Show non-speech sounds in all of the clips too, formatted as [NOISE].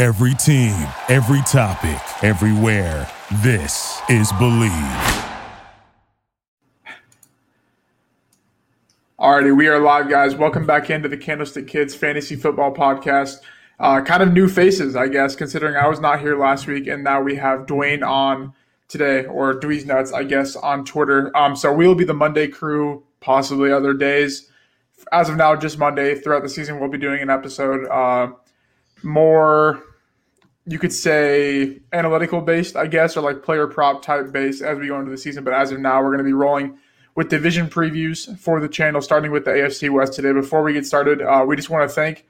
Every team, every topic, everywhere. This is Believe. Alrighty, we are live, guys. Welcome back into the Candlestick Kids Fantasy Football Podcast. Uh, kind of new faces, I guess, considering I was not here last week, and now we have Dwayne on today, or Dweez Nuts, I guess, on Twitter. Um, so we will be the Monday crew, possibly other days. As of now, just Monday. Throughout the season, we'll be doing an episode uh, more, you could say, analytical based, I guess, or like player prop type based as we go into the season. But as of now, we're going to be rolling with division previews for the channel, starting with the AFC West today. Before we get started, uh, we just want to thank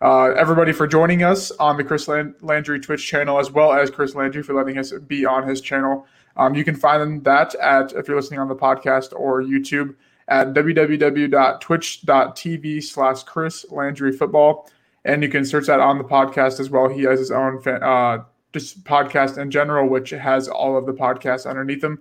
uh, everybody for joining us on the Chris Landry Twitch channel, as well as Chris Landry for letting us be on his channel. Um, you can find that at, if you're listening on the podcast or YouTube, at www.twitch.tv slash Chris Landry Football. And you can search that on the podcast as well. He has his own uh, just podcast in general, which has all of the podcasts underneath him.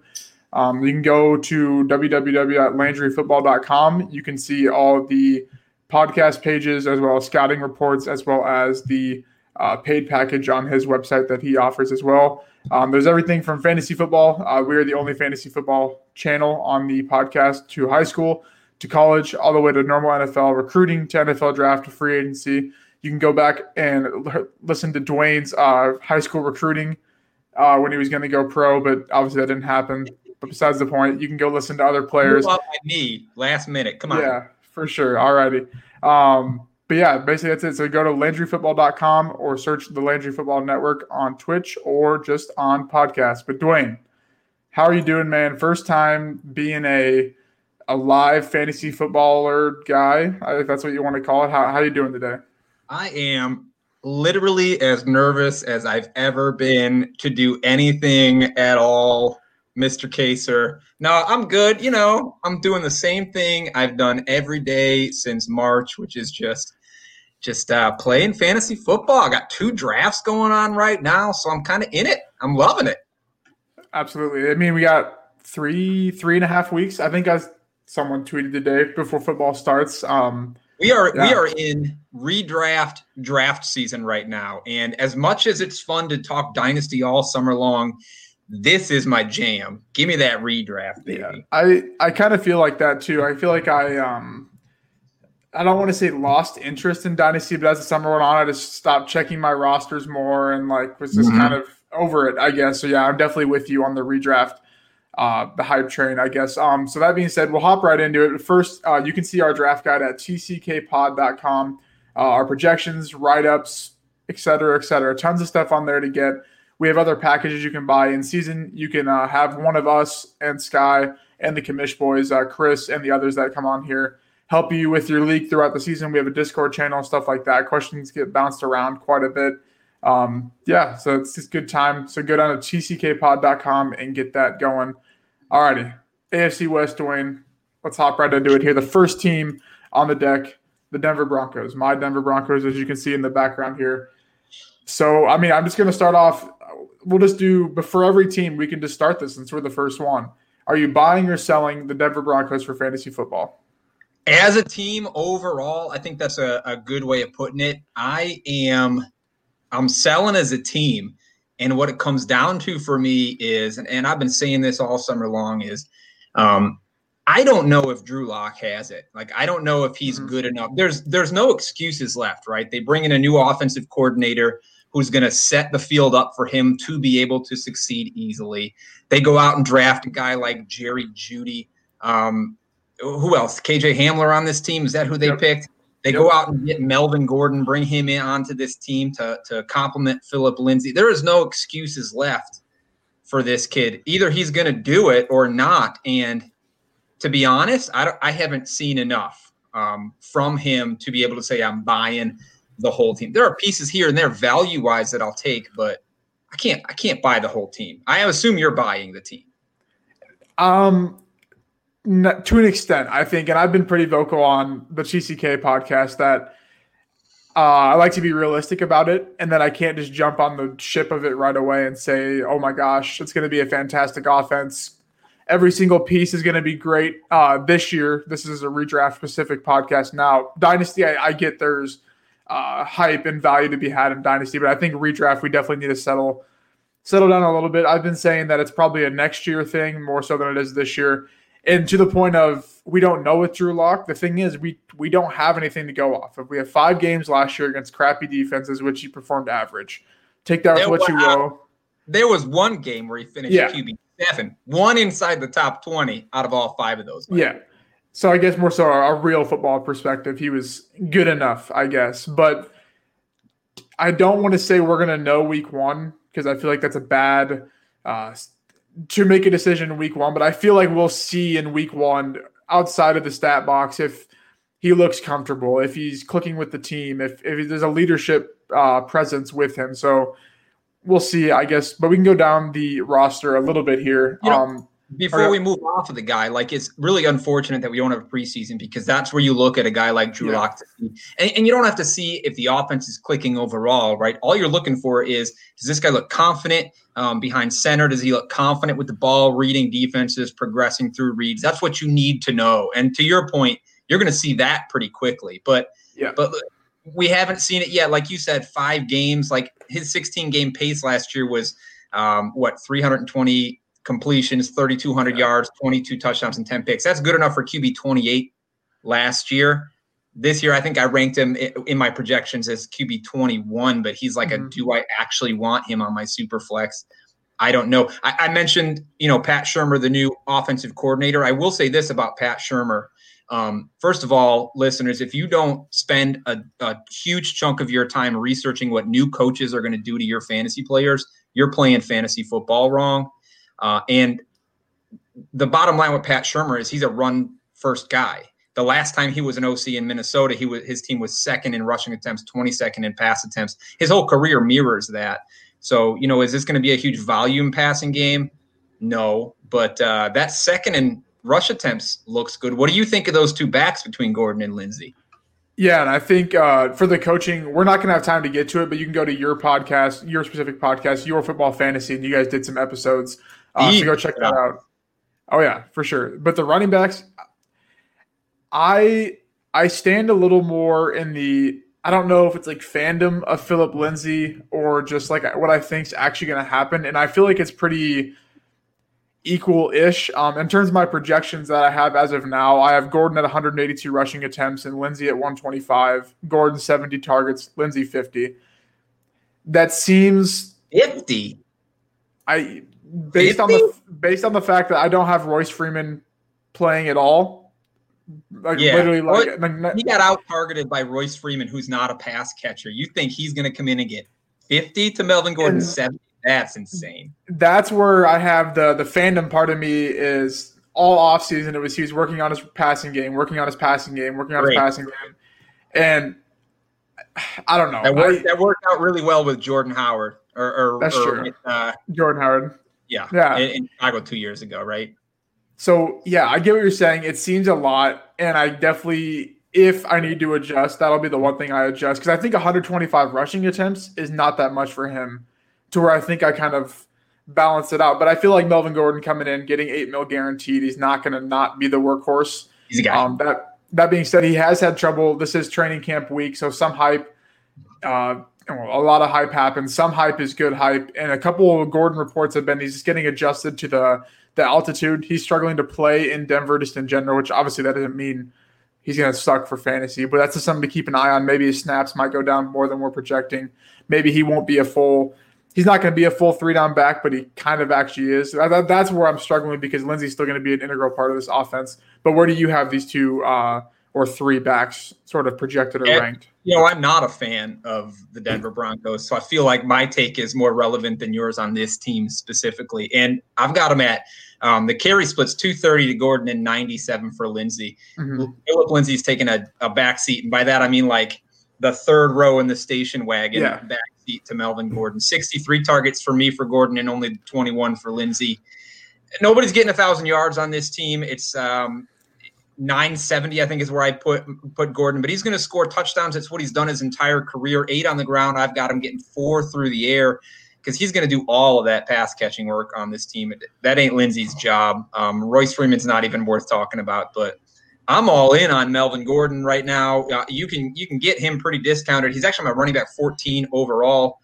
Um, you can go to www.landryfootball.com. You can see all the podcast pages as well as scouting reports, as well as the uh, paid package on his website that he offers as well. Um, there's everything from fantasy football. Uh, we are the only fantasy football channel on the podcast to high school, to college, all the way to normal NFL recruiting, to NFL draft, to free agency. You can go back and listen to Dwayne's uh, high school recruiting uh, when he was going to go pro, but obviously that didn't happen. But besides the point, you can go listen to other players. Move up knee last minute. Come on. Yeah, for sure. Alrighty. Um, but yeah, basically that's it. So go to LandryFootball.com or search the Landry Football Network on Twitch or just on podcast. But Dwayne, how are you doing, man? First time being a a live fantasy footballer guy, if that's what you want to call it. How how are you doing today? I am literally as nervous as I've ever been to do anything at all Mr. Kacer. No, I'm good. You know, I'm doing the same thing I've done every day since March, which is just just uh, playing fantasy football. I got two drafts going on right now, so I'm kind of in it. I'm loving it. Absolutely. I mean, we got three, three and a half weeks. I think as someone tweeted today before football starts. Um, we are yeah. we are in redraft draft season right now, and as much as it's fun to talk dynasty all summer long, this is my jam. Give me that redraft, baby. Yeah, I I kind of feel like that too. I feel like I um I don't want to say lost interest in Dynasty, but as the summer went on, I just stopped checking my rosters more and like was just mm-hmm. kind of over it, I guess. So yeah, I'm definitely with you on the redraft, uh, the hype train, I guess. Um, so that being said, we'll hop right into it. First, uh, you can see our draft guide at tckpod.com, uh, our projections, write ups, et cetera, et cetera. Tons of stuff on there to get. We have other packages you can buy in season. You can uh, have one of us and Sky and the commish boys, uh, Chris and the others that come on here, help you with your league throughout the season. We have a Discord channel, stuff like that. Questions get bounced around quite a bit. Um, yeah, so it's just good time. So go down to tckpod.com and get that going. Alrighty, AFC West, Dwayne. Let's hop right into it here. The first team on the deck, the Denver Broncos. My Denver Broncos, as you can see in the background here. So, I mean, I'm just going to start off we'll just do but for every team we can just start this since we're the first one. Are you buying or selling the Denver Broncos for fantasy football? As a team overall, I think that's a, a good way of putting it. I am I'm selling as a team. And what it comes down to for me is, and, and I've been saying this all summer long, is um, I don't know if Drew Lock has it. Like I don't know if he's mm-hmm. good enough. There's there's no excuses left, right? They bring in a new offensive coordinator who's going to set the field up for him to be able to succeed easily. They go out and draft a guy like Jerry Jeudy. Um, who else? KJ Hamler on this team. Is that who they yep. picked? They go out and get Melvin Gordon, bring him in onto this team to, to complement Phillip Lindsay. There is no excuses left for this kid. Either he's going to do it or not. And to be honest, I, I haven't seen enough um, from him to be able to say I'm buying the whole team. There are pieces here and there value wise that I'll take, but I can't I can't buy the whole team. I assume you're buying the team. Um, to an extent, I think, and I've been pretty vocal on the TCK podcast that uh, I like to be realistic about it, and that I can't just jump on the ship of it right away and say, "Oh my gosh, it's going to be a fantastic offense." Every single piece is going to be great uh, this year. This is a redraft specific podcast. Now, Dynasty, I, I get there's uh, hype and value to be had in Dynasty, but I think redraft we definitely need to settle settle down a little bit. I've been saying that it's probably a next year thing more so than it is this year. And to the point of we don't know with Drew Lock. The thing is, we we don't have anything to go off of. We have five games last year against crappy defenses, which he performed average. Take that with what you will. There was one game where he finished yeah. QB seven, one inside the top twenty out of all five of those. Yeah. So I guess more so a, a real football perspective, he was good enough, I guess. But I don't want to say we're gonna know week one because I feel like that's a bad uh, to make a decision in week one. But I feel like we'll see in week one outside of the stat box if he looks comfortable, if he's clicking with the team, if if there's a leadership uh, presence with him. So we'll see, I guess. But we can go down the roster a little bit here. You know, um, before we move off of the guy, like it's really unfortunate that we don't have a preseason because that's where you look at a guy like Drew yeah. Lock and, and, you don't have to see if the offense is clicking overall, right? All you're looking for is does this guy look confident um, behind center? Does he look confident with the ball, reading defenses, progressing through reads? That's what you need to know. And to your point, you're going to see that pretty quickly. But yeah, but we haven't seen it yet. Like you said, five games. Like his 16 game pace last year was um, what 320 completions, 3,200 yards, 22 touchdowns, and 10 picks. That's good enough for QB 28 last year. This year, I think I ranked him in my projections as QB 21, but he's like mm-hmm. a do I actually want him on my super flex? I don't know. I, I, mentioned, you know, Pat Shurmur, the new offensive coordinator. I will say this about Pat Shurmur. Um, first of all, listeners, if you don't spend a, a huge chunk of your time researching what new coaches are going to do to your fantasy players, you're playing fantasy football wrong. Uh, and the bottom line with Pat Shurmur is he's a run first guy. The last time he was an OC in Minnesota, he was his team was second in rushing attempts, 22nd in pass attempts. His whole career mirrors that. So, you know, is this going to be a huge volume passing game? No, but uh, that second in rush attempts looks good. What do you think of those two backs between Gordon and Lindsay? Yeah, and I think uh, for the coaching, we're not going to have time to get to it, but you can go to your podcast, your specific podcast, Your Football Fantasy, and you guys did some episodes uh, so go check that out. Oh yeah, for sure. But the running backs, I I stand a little more in the I don't know if it's like fandom of Phillip Lindsay or just like what I think is actually going to happen, and I feel like it's pretty equal-ish. Um, in terms of my projections that I have as of now, I have Gordon at 182 rushing attempts and Lindsay at 125. Gordon 70 targets, Lindsay 50. That seems 50. I based on the based on the fact that I don't have Royce Freeman playing at all. Like yeah. literally, like, like he got out targeted by Royce Freeman, who's not a pass catcher. You think he's going to come in and get fifty to Melvin Gordon seventy? That's insane. That's where I have the the fandom part of me is all off season. It was he was working on his passing game, working on his passing game, working on Great. his passing game, and I don't know. That worked, I, that worked out really well with Jordan Howard. Or, or that's or true. Uh, Jordan Howard. Yeah. Yeah. In, in Chicago two years ago, right? So yeah, I get what you're saying. It seems a lot, and I definitely, if I need to adjust, that'll be the one thing I adjust because I think 125 rushing attempts is not that much for him, to where I think I kind of balance it out. But I feel like Melvin Gordon coming in, getting eight mil guaranteed, he's not going to not be the workhorse. He's a guy. Um, that that being said, he has had trouble. This is training camp week, so some hype. Uh, a lot of hype happens. Some hype is good hype, and a couple of Gordon reports have been he's just getting adjusted to the the altitude. He's struggling to play in Denver just in general, which obviously that doesn't mean he's going to suck for fantasy, but that's just something to keep an eye on. Maybe his snaps might go down more than we're projecting. Maybe he won't be a full. He's not going to be a full three down back, but he kind of actually is. That's where I'm struggling because Lindsay's still going to be an integral part of this offense. But where do you have these two uh, or three backs sort of projected or ranked? You know, I'm not a fan of the Denver Broncos, so I feel like my take is more relevant than yours on this team specifically. And I've got them at um, the carry splits 230 to Gordon and 97 for Lindsay. Mm-hmm. Phillip Lindsay's taking a, a back seat, and by that I mean like the third row in the station wagon Yeah. backseat to Melvin Gordon. 63 targets for me for Gordon and only 21 for Lindsay. Nobody's getting a thousand yards on this team. It's um, 970, I think, is where I put put Gordon, but he's going to score touchdowns. That's what he's done his entire career. Eight on the ground. I've got him getting four through the air because he's going to do all of that pass catching work on this team. That ain't Lindsay's job. Um, Royce Freeman's not even worth talking about, but I'm all in on Melvin Gordon right now. Uh, you can you can get him pretty discounted. He's actually my running back 14 overall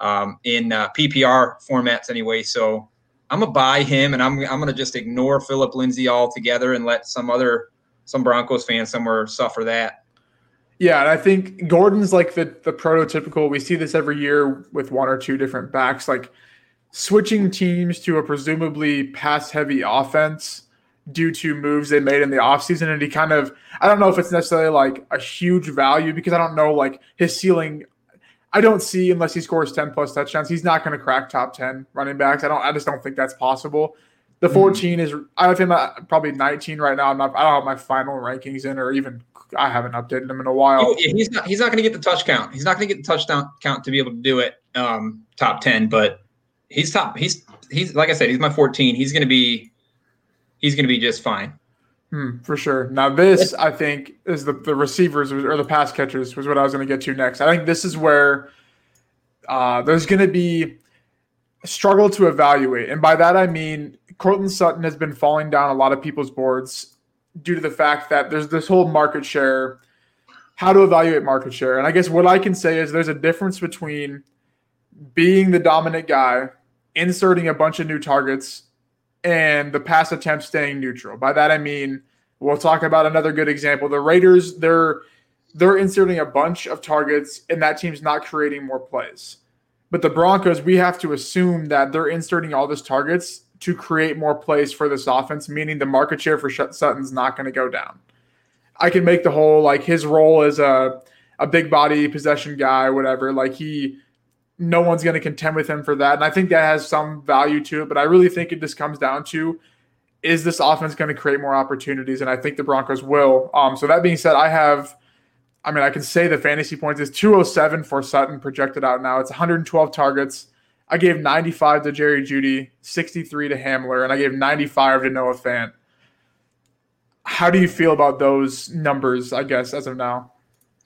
um, in uh, PPR formats anyway. So I'm gonna buy him, and I'm I'm gonna just ignore Phillip Lindsay altogether and let some other some Broncos fans somewhere suffer that. Yeah, and I think Gordon's like the the prototypical. We see this every year with one or two different backs, like switching teams to a presumably pass heavy offense due to moves they made in the offseason. And he kind of I don't know if it's necessarily like a huge value because I don't know like his ceiling. I don't see unless he scores 10 plus touchdowns, he's not going to crack top 10 running backs. I don't I just don't think that's possible. The 14 is I have him at probably 19 right now. I'm not I don't have my final rankings in or even I haven't updated them in a while. He- he's not he's not going to get the touch count. He's not going to get the touchdown count to be able to do it um, top 10, but he's top he's he's like I said, he's my 14. He's going to be he's going to be just fine. Hmm, for sure. Now this, I think, is the the receivers or the pass catchers was what I was going to get to next. I think this is where uh, there's going to be struggle to evaluate, and by that I mean Courtland Sutton has been falling down a lot of people's boards due to the fact that there's this whole market share, how to evaluate market share, and I guess what I can say is there's a difference between being the dominant guy, inserting a bunch of new targets, and the pass attempt staying neutral. By that I mean we'll talk about another good example. The Raiders, they're they're inserting a bunch of targets and that team's not creating more plays. But the Broncos, we have to assume that they're inserting all these targets to create more plays for this offense, meaning the market share for Sutton's not going to go down. I can make the whole like his role as a a big body possession guy, whatever. Like he no one's going to contend with him for that. And I think that has some value to it. But I really think it just comes down to is this offense going to create more opportunities? And I think the Broncos will. Um, so that being said, I have, I mean, I can say the fantasy points is 207 for Sutton projected out now. It's 112 targets. I gave 95 to Jerry Jeudy, 63 to Hamler, and I gave 95 to Noah Fant. How do you feel about those numbers, I guess, as of now?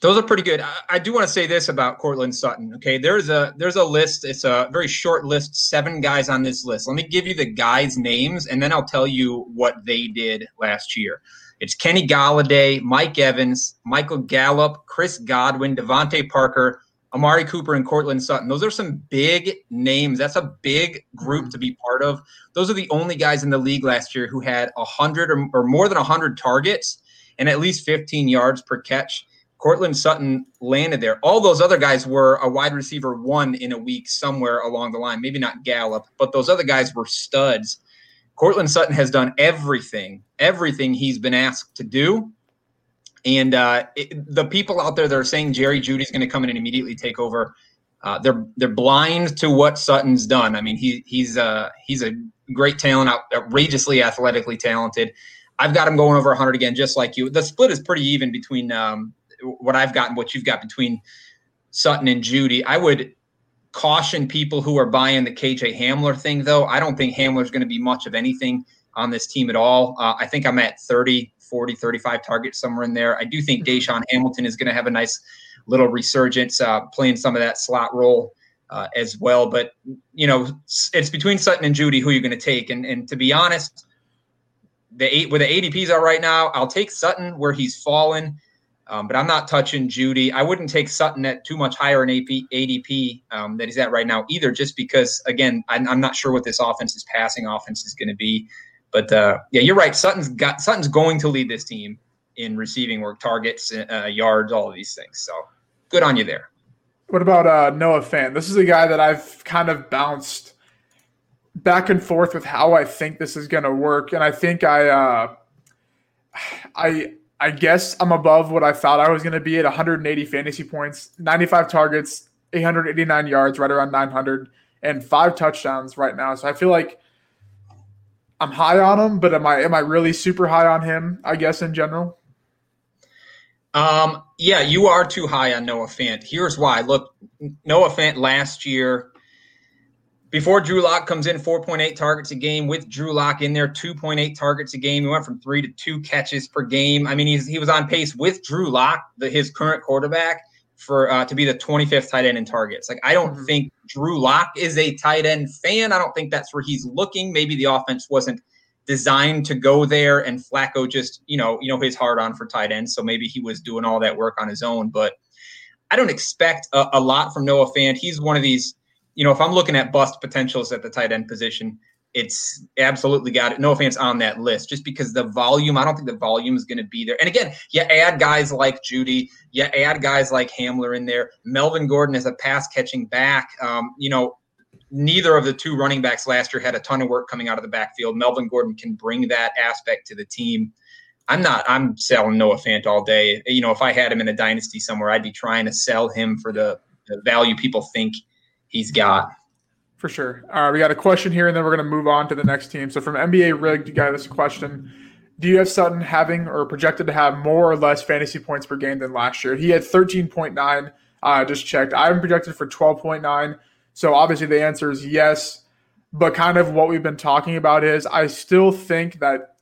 Those are pretty good. I, I do want to say this about Courtland Sutton. Okay, there's a there's a list. It's a very short list. Seven guys on this list. Let me give you the guys' names, and then I'll tell you what they did last year. It's Kenny Golladay, Mike Evans, Michael Gallup, Chris Godwin, DeVante Parker, Amari Cooper, and Courtland Sutton. Those are some big names. That's a big group to be part of. Those are the only guys in the league last year who had hundred or, or more than hundred targets and at least 15 yards per catch. Courtland Sutton landed there. All those other guys were a wide receiver one in a week somewhere along the line. Maybe not Gallup, but those other guys were studs. Courtland Sutton has done everything, everything he's been asked to do. And uh, it, the people out there that are saying Jerry Jeudy's going to come in and immediately take over, uh, they're they're blind to what Sutton's done. I mean, he he's uh, he's a great talent, outrageously athletically talented. I've got him going over 100 again, just like you. The split is pretty even between um, what I've got and what you've got between Sutton and Jeudy. I would caution people who are buying the KJ Hamler thing, though. I don't think Hamler's going to be much of anything on this team at all. Uh, I think I'm at 30, 40, 35 targets somewhere in there. I do think DaeSean Hamilton is going to have a nice little resurgence, uh, playing some of that slot role. Uh, as well, but you know, it's between Sutton and Jeudy who you're going to take. And and to be honest, the eight where the ADPs are right now, I'll take Sutton where he's fallen. Um, but I'm not touching Jeudy. I wouldn't take Sutton at too much higher in AP, ADP um, that he's at right now either, just because, again, I'm, I'm not sure what this offense is passing offense is going to be. But uh, yeah, you're right. Sutton's got Sutton's going to lead this team in receiving work, targets, uh, yards, all of these things. So good on you there. What about uh, Noah Fant? This is a guy that I've kind of bounced back and forth with how I think this is going to work, and I think I, uh, I, I guess I'm above what I thought I was going to be at 180 fantasy points, 95 targets, 889 yards, right around 900, and five touchdowns right now. So I feel like I'm high on him, but am I am I really super high on him? I guess in general. Um, yeah, you are too high on Noah Fant. Here's why. Look, Noah Fant last year, before Drew Lock comes in, 4.8 targets a game. With Drew Lock in there, 2.8 targets a game. He went from three to two catches per game. I mean, he's, he was on pace with Drew Lock, the, his current quarterback, for uh, to be the 25th tight end in targets. Like, I don't mm-hmm. think Drew Lock is a tight end fan. I don't think that's where he's looking. Maybe the offense wasn't designed to go there, and Flacco just, you know, you know his hard on for tight ends, so maybe he was doing all that work on his own. But I don't expect a, a lot from Noah Fant. He's one of these, you know, if I'm looking at bust potentials at the tight end position, it's absolutely got it. No offense on that list, just because the volume, I don't think the volume is going to be there. And again, you add guys like Jeudy, you add guys like Hamler in there. Melvin Gordon is a pass catching back. Um, you know, neither of the two running backs last year had a ton of work coming out of the backfield. Melvin Gordon can bring that aspect to the team. I'm not. I'm selling Noah Fant all day. You know, if I had him in a dynasty somewhere, I'd be trying to sell him for the, the value people think he's got. For sure. We got a question here, and then we're going to move on to the next team. So from NBA Rigged, you got this question: Do you have Sutton having or projected to have more or less fantasy points per game than last year? He had 13.9. I uh, just checked. I'm projected for 12.9. So obviously the answer is yes. But kind of what we've been talking about is I still think that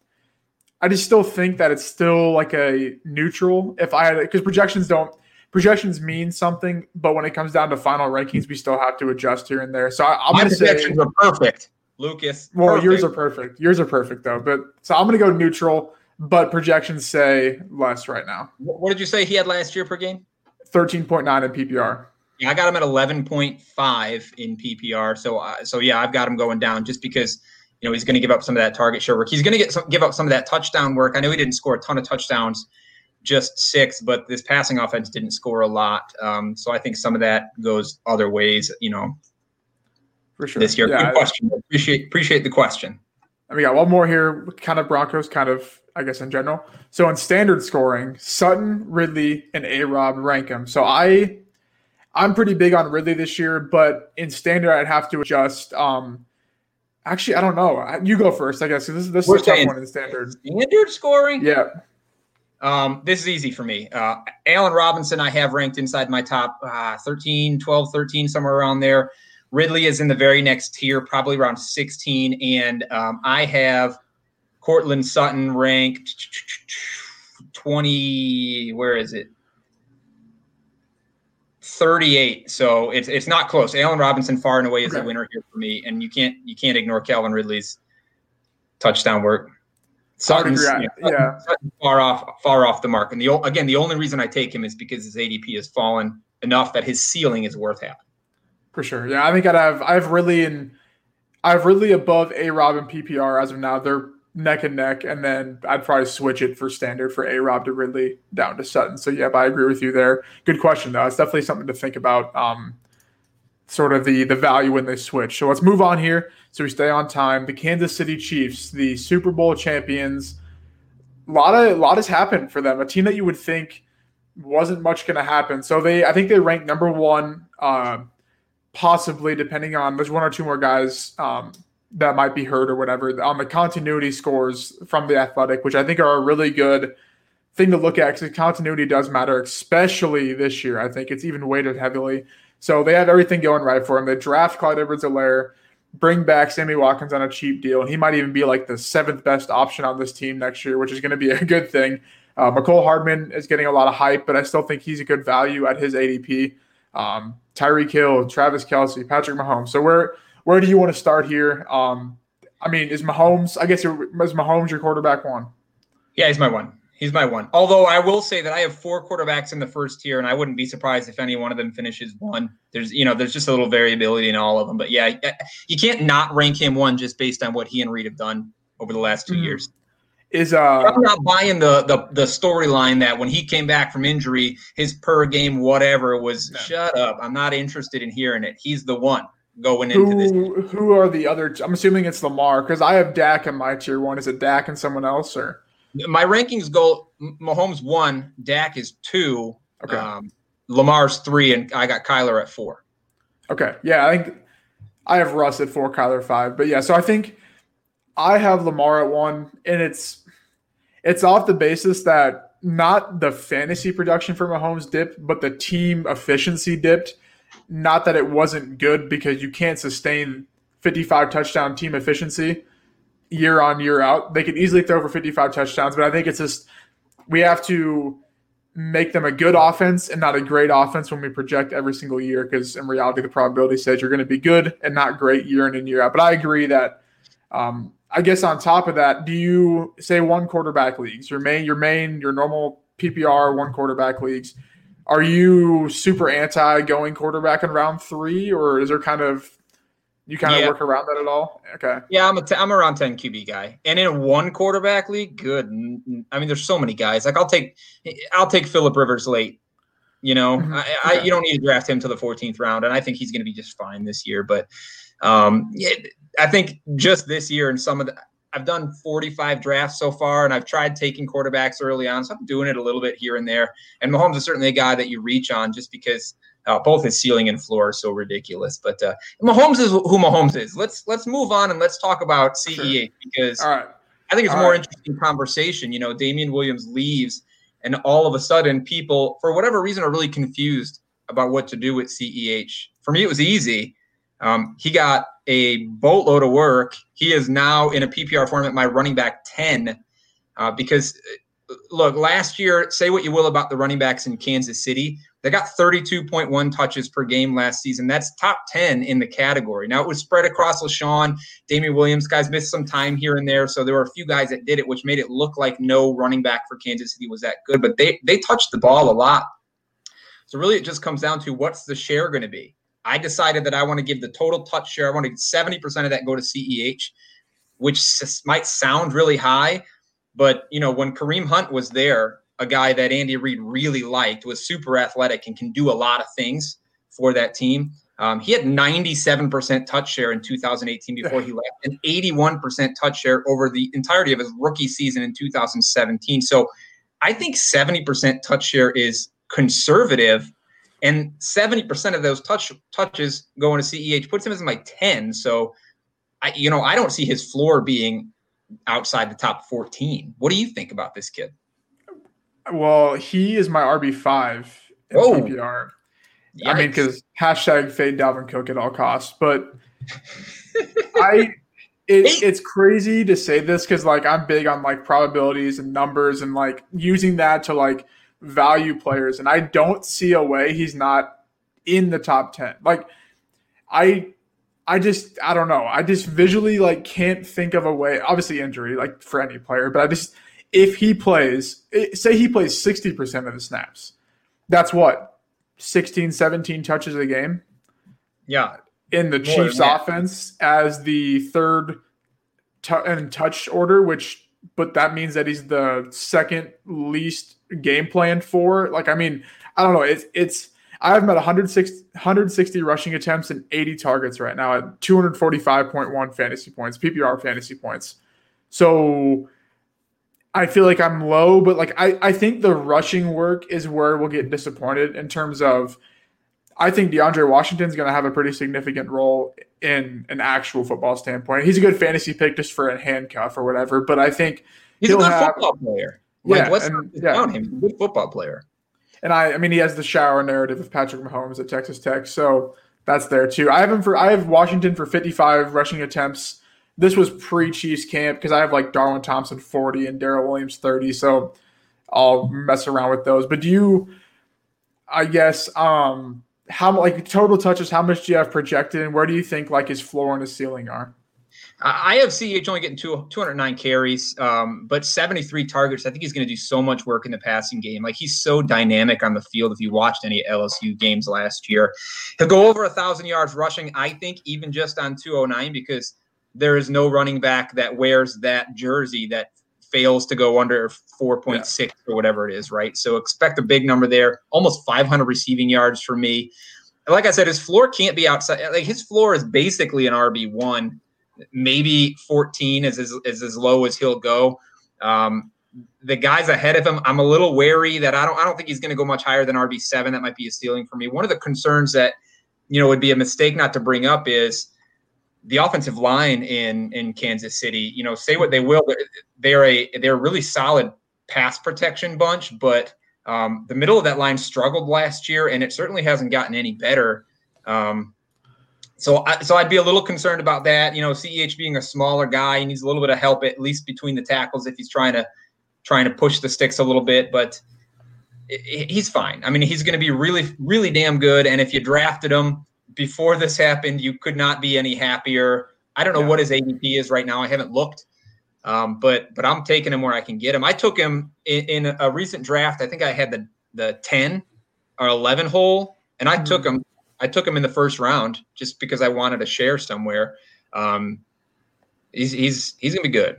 I just still think that it's still like a neutral. If I had because projections don't projections mean something, but when it comes down to final rankings, we still have to adjust here and there. So I, am going to say projections are perfect, Lukas. Well, perfect. yours are perfect. Yours are perfect though. But so I'm going to go neutral, but projections say less right now. What did you say he had last year per game? Thirteen point nine in PPR. Yeah, I got him at eleven point five in PPR. So, uh, so yeah, I've got him going down just because you know he's going to give up some of that target share work. He's going to get some, give up some of that touchdown work. I know he didn't score a ton of touchdowns just six, but this passing offense didn't score a lot. Um, so I think some of that goes other ways, you know, for sure. This year. Yeah, Good question. Appreciate appreciate the question. And we got one more here, kind of Broncos, kind of I guess in general. So in standard scoring, Sutton, Ridley, and A Rob rank them. So I I'm pretty big on Ridley this year, but in standard I'd have to adjust. Um, actually, I don't know. You go first, I guess. This, this is a tough one in standard. Standard scoring? Yeah. Um, this is easy for me. Uh, Allen Robinson, I have ranked inside my top uh, 13, 12, 13, somewhere around there. Ridley is in the very next tier, probably around 16. And um, I have Courtland Sutton ranked 20, where is it? 38. So it's it's not close. Allen Robinson far and away is okay. the winner here for me. And you can't you can't ignore Calvin Ridley's touchdown work. Sutton's, yeah, yeah. Sutton's far off, far off the mark. And the again, the only reason I take him is because his ADP has fallen enough that his ceiling is worth having. For sure, yeah. I think I'd have I have Ridley and I have Ridley above A Rob and PPR as of now. They're neck and neck, and then I'd probably switch it for standard for A Rob to Ridley down to Sutton. So yeah, but I agree with you there. Good question though. It's definitely something to think about. Um, sort of the the value when they switch. So let's move on here so we stay on time. The Kansas City Chiefs, the Super Bowl champions. A lot of a lot has happened for them. A team that you would think wasn't much going to happen. So they, I think they ranked number one, uh, possibly depending on there's one or two more guys um, that might be hurt or whatever on the continuity scores from the Athletic, which I think are a really good thing to look at because continuity does matter, especially this year. I think it's even weighted heavily. So they have everything going right for him. They draft Clyde Edwards-Helaire, bring back Sammy Watkins on a cheap deal, and he might even be like the seventh best option on this team next year, which is going to be a [LAUGHS] good thing. Uh, Mecole Hardman is getting a lot of hype, but I still think he's a good value at his ADP. Um, Tyreek Hill, Travis Kelce, Patrick Mahomes. So where where do you want to start here? Um, I mean, is Mahomes? I guess is Mahomes your quarterback one? Yeah, he's my one. He's my one. Although I will say that I have four quarterbacks in the first tier, and I wouldn't be surprised if any one of them finishes one. There's, you know, there's just a little variability in all of them. But yeah, you can't not rank him one just based on what he and Reid have done over the last 2 mm-hmm. years. Is uh, I'm not buying the the, the storyline that when he came back from injury, his per game whatever was no. shut up. I'm not interested in hearing it. He's the one going who, into this. Who are the other? I'm assuming it's Lamar because I have Dak in my tier one. Is it Dak and someone else or? My rankings go Mahomes one, Dak is two, okay. Um, Lamar's three, and I got Kyler at four. Okay, yeah, I think I have Russ at four, Kyler five, but yeah, so I think I have Lamar at one, and it's it's off the basis that not the fantasy production for Mahomes dipped, but the team efficiency dipped. Not that it wasn't good because you can't sustain 55 touchdown team efficiency year on year out. They could easily throw for 55 touchdowns, but I think it's just we have to make them a good offense and not a great offense when we project every single year because in reality the probability says you're going to be good and not great year in and year out. But I agree that um, I guess on top of that, do you say one quarterback leagues, your main, your main, your normal PPR one quarterback leagues? Are you super anti going quarterback in round three, or is there kind of you kind yeah. of work around that at all? Okay. Yeah, I'm a t- I'm around 10 QB guy. And in one quarterback league, good. I mean, there's so many guys. Like I'll take I'll take Philip Rivers late. You know, mm-hmm. I, I, you don't need to draft him to the 14th round, and I think he's going to be just fine this year. But um, yeah, I think just this year and some of the I've done 45 drafts so far, and I've tried taking quarterbacks early on, so I'm doing it a little bit here and there. And Mahomes is certainly a guy that you reach on just because uh, both his ceiling and floor are so ridiculous. But uh, Mahomes is who Mahomes is. Let's let's move on and let's talk about CEH sure. because I think it's a more right. interesting conversation. You know, Damien Williams leaves, and all of a sudden, people for whatever reason are really confused about what to do with CEH. For me, it was easy. Um, he got a boatload of work. He is now in a PPR format, my running back 10, uh, because look, last year, say what you will about the running backs in Kansas City. They got 32.1 touches per game last season. That's top 10 in the category. Now it was spread across LeSean, Damien Williams. Guys missed some time here and there. So there were a few guys that did it, which made it look like no running back for Kansas City was that good. But they they touched the ball a lot. So really it just comes down to what's the share going to be? I decided that I want to give the total touch share. I want to 70% of that go to CEH, which might sound really high, but you know, when Kareem Hunt was there, a guy that Andy Reid really liked, was super athletic and can do a lot of things for that team. Um, he had 97% touch share in 2018 before he left, and 81% touch share over the entirety of his rookie season in 2017. So I think 70% touch share is conservative and 70% of those touch touches going to CEH puts him as my 10. So I you know, I don't see his floor being outside the top 14. What do you think about this kid? Well, he is my RB5 in Whoa. PPR. Yikes. I mean, because hashtag fade Dalvin Cook at all costs. But [LAUGHS] I it, it's crazy to say this because like I'm big on like probabilities and numbers and like using that to like value players, and I don't see a way he's not in the top ten. Like I I just I don't know. I just visually like can't think of a way. Obviously injury like for any player, but I just if he plays, eh, say he plays 60% of the snaps. That's what 16 17 touches a game. Yeah. In the More Chiefs offense as the third t- and touch order which but that means that he's the second least game plan for. Like, I mean, I don't know. It's it's I have at 160, 160 rushing attempts and 80 targets right now at 245.1 fantasy points, PPR fantasy points. So I feel like I'm low, but like I, I think the rushing work is where we'll get disappointed in terms of I think DeAndre Washington's going to have a pretty significant role in an actual football standpoint. He's a good fantasy pick just for a handcuff or whatever, but I think he's a good have, football player. Like, yeah, let's and, yeah. him. He's a good football player. And I, I mean, he has the shower narrative of Patrick Mahomes at Texas Tech, so that's there too. I have him for I have Washington for 55 rushing attempts. This was pre Chiefs camp because I have like Darwin Thompson 40 and Darrel Williams 30, so I'll mess around with those. But do you? I guess um how like total touches, how much do you have projected, and where do you think like his floor and his ceiling are? I have CH only getting two, 209 carries, um, but 73 targets. I think he's going to do so much work in the passing game. Like he's so dynamic on the field. If you watched any LSU games last year, he'll go over a thousand yards rushing. I think even just on 209 because there is no running back that wears that jersey that fails to go under 4.6 yeah. or whatever it is, right? So expect a big number there. Almost 500 receiving yards for me. Like I said, his floor can't be outside. Like his floor is basically an RB one maybe 14 is as, is as low as he'll go. Um, the guys ahead of him, I'm a little wary that I don't I don't think he's going to go much higher than RB seven. That might be a stealing for me. One of the concerns that you know would be a mistake not to bring up is the offensive line in in Kansas City. You know, say what they will, they're a they're a really solid pass protection bunch, but um, the middle of that line struggled last year, and it certainly hasn't gotten any better. Um, so, I, so I'd be a little concerned about that. You know, Ceh being a smaller guy, he needs a little bit of help at least between the tackles if he's trying to trying to push the sticks a little bit. But he's fine. I mean, he's going to be really, really damn good. And if you drafted him before this happened, you could not be any happier. I don't know yeah. what his ADP is right now. I haven't looked. Um, but but I'm taking him where I can get him. I took him in, in, a recent draft. I think I had the the 10 or 11 hole, and I mm-hmm. took him. I took him in the first round just because I wanted to share somewhere. Um, he's he's he's gonna be good.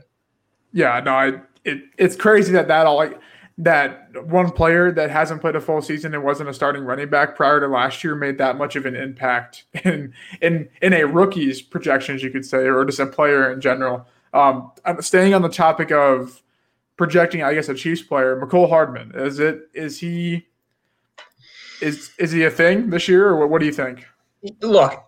Yeah, no, I it, it's crazy that that all like that one player that hasn't played a full season and wasn't a starting running back prior to last year made that much of an impact [LAUGHS] in in in a rookie's projections, you could say, or just a player in general. Um, staying on the topic of projecting, I guess a Chiefs player, Mecole Hardman. Is it is he is is he a thing this year, or what, what do you think? Look,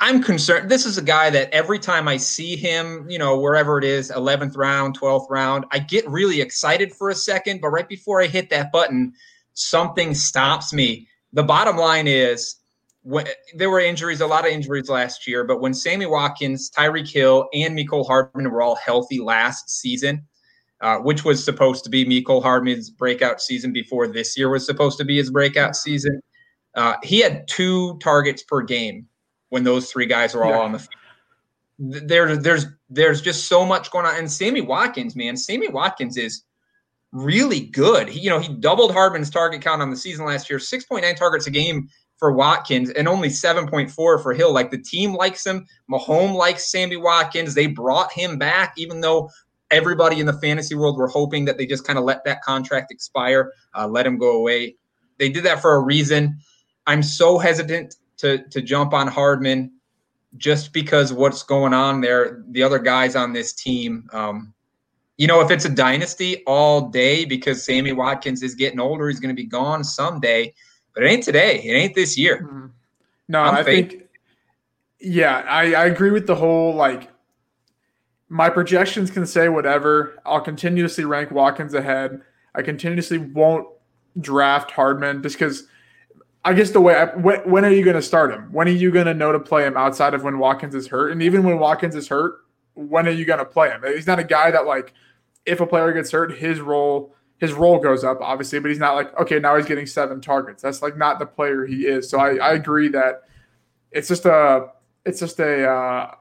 I'm concerned. This is a guy that every time I see him, you know, wherever it is, 11th round, 12th round, I get really excited for a second, but right before I hit that button, something stops me. The bottom line is when, there were injuries, a lot of injuries last year, but when Sammy Watkins, Tyreek Hill, and Mecole Hardman were all healthy last season, uh, which was supposed to be Mecole Hardman's breakout season before this year was supposed to be his breakout season, uh, he had two targets per game when those three guys are all yeah. on the field. There, there's there's just so much going on. And Sammy Watkins, man, Sammy Watkins is really good. He, you know, he doubled Hardman's target count on the season last year, 6.9 targets a game for Watkins and only 7.4 for Hill. Like the team likes him. Mahomes likes Sammy Watkins. They brought him back, even though everybody in the fantasy world were hoping that they just kind of let that contract expire, uh, let him go away. They did that for a reason. I'm so hesitant to to jump on Hardman just because what's going on there. The other guys on this team, um, you know, if it's a dynasty all day because Sammy Watkins is getting older, he's going to be gone someday. But it ain't today. It ain't this year. Mm-hmm. No, I'm i fake. think. Yeah, I, I agree with the whole like. My projections can say whatever. I'll continuously rank Watkins ahead. I continuously won't draft Hardman just because I guess the way I, when, when are you going to start him? When are you going to know to play him outside of when Watkins is hurt? And even when Watkins is hurt, when are you going to play him? He's not a guy that like if a player gets hurt, his role his role goes up obviously, but he's not like okay now he's getting seven targets. That's like not the player he is. So I, I agree that it's just a it's just a uh,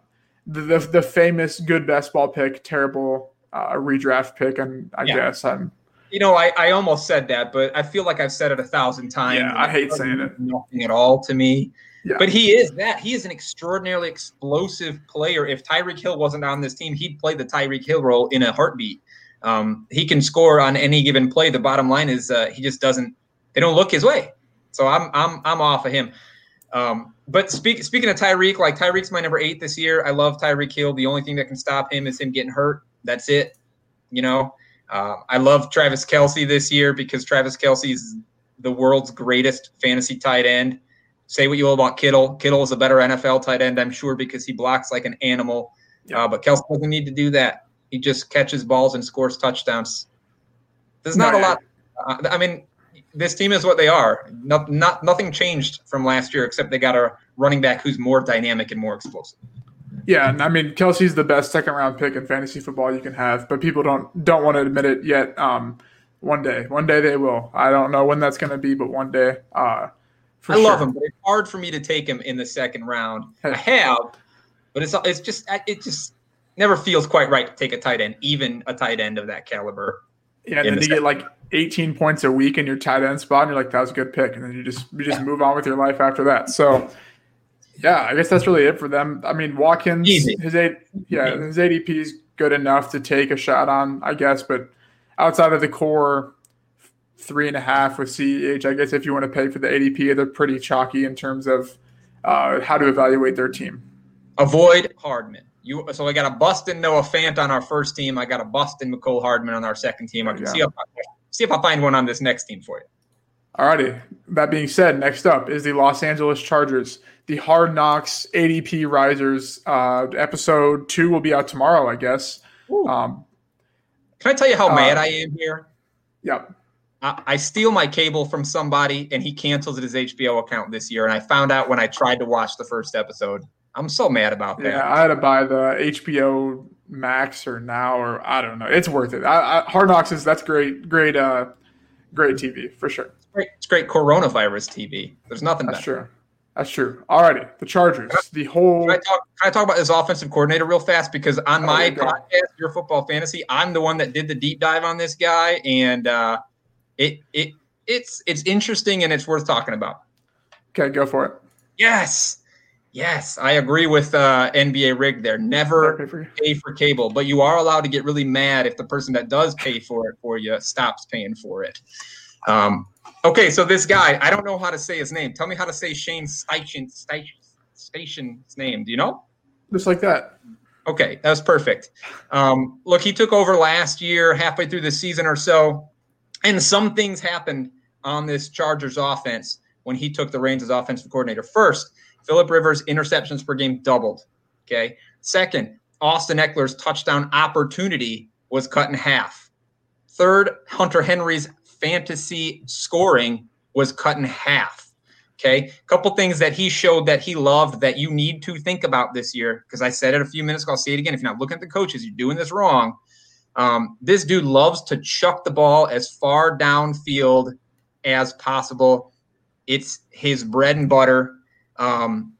the, the, the famous good best ball pick, terrible uh, redraft pick, and I yeah. guess I'm you know, I, I almost said that, but I feel like I've said it a thousand times. Yeah, I hate saying it. Nothing at all to me. Yeah. But he is that. He is an extraordinarily explosive player. If Tyreek Hill wasn't on this team, he'd play the Tyreek Hill role in a heartbeat. Um, he can score on any given play. The bottom line is uh, he just doesn't. They don't look his way. So I'm I'm I'm off of him. Um, but speak, speaking of Tyreek, like Tyreek's my number eight this year. I love Tyreek Hill. The only thing that can stop him is him getting hurt. That's it. You know, uh, I love Travis Kelce this year because Travis Kelce is the world's greatest fantasy tight end. Say what you will about Kittle. Kittle is a better NFL tight end, I'm sure, because he blocks like an animal. Yeah. Uh, but Kelce doesn't need to do that. He just catches balls and scores touchdowns. There's not a lot. Uh, I mean, this team is what they are. Not, not nothing changed from last year except they got a running back who's more dynamic and more explosive. Yeah, and I mean Kelce's the best second round pick in fantasy football you can have, but people don't don't want to admit it yet. Um, one day, one day they will. I don't know when that's going to be, but one day. Uh, I sure. love him, but it's hard for me to take him in the second round. I have, but it's it's just it just never feels quite right to take a tight end, even a tight end of that caliber. Yeah, and then the you get like 18 points a week in your tight end spot, and you're like, that was a good pick, and then you just you just move on with your life after that. So yeah, I guess that's really it for them. I mean, Watkins, Easy. his eight, yeah, his ADP is good enough to take a shot on, I guess. But outside of the core three and a half with CEH, I guess if you want to pay for the ADP, they're pretty chalky in terms of uh, how to evaluate their team. Avoid Hardman. You so I got a bust in Noah Fant on our first team. I got a bust in Mecole Hardman on our second team. I can yeah. see if I, see if I find one on this next team for you. Alrighty. That being said, next up is the Los Angeles Chargers the Hard Knocks ADP Risers uh, episode two will be out tomorrow, I guess. Um, Can I tell you how uh, mad I am here? Yep. I, I steal my cable from somebody and he cancels his HBO account this year. And I found out when I tried to watch the first episode. I'm so mad about that. Yeah, I had to buy the HBO Max or now or I don't know. It's worth it. I, I, Hard Knocks is that's great, great, uh, great TV for sure. It's great, it's great coronavirus TV. There's nothing that's better. true. That's true. Alrighty, the Chargers. The whole. Can I, talk, can I talk about this offensive coordinator real fast? Because on oh, my podcast, Your Football Fantasy, I'm the one that did the deep dive on this guy, and uh, it it it's it's interesting and it's worth talking about. Okay, go for it. Yes. Yes, I agree with uh, NBA Rig there. Never pay for, pay for cable, but you are allowed to get really mad if the person that does pay for it for you stops paying for it. Um, okay, so this guy, I don't know how to say his name. Tell me how to say Shane Station, Station's name. Do you know? Just like that. Okay, that was perfect. Um, look, he took over last year, halfway through the season or so, and some things happened on this Chargers offense when he took the reins as offensive coordinator. First, Philip Rivers' interceptions per game doubled. Okay. Second, Austin Ekeler's touchdown opportunity was cut in half. Third, Hunter Henry's fantasy scoring was cut in half. Okay. A couple things that he showed that he loved that you need to think about this year. Because I said it a few minutes ago, I'll say it again. If you're not looking at the coaches, you're doing this wrong. Um, this dude loves to chuck the ball as far downfield as possible. It's his bread and butter. Um,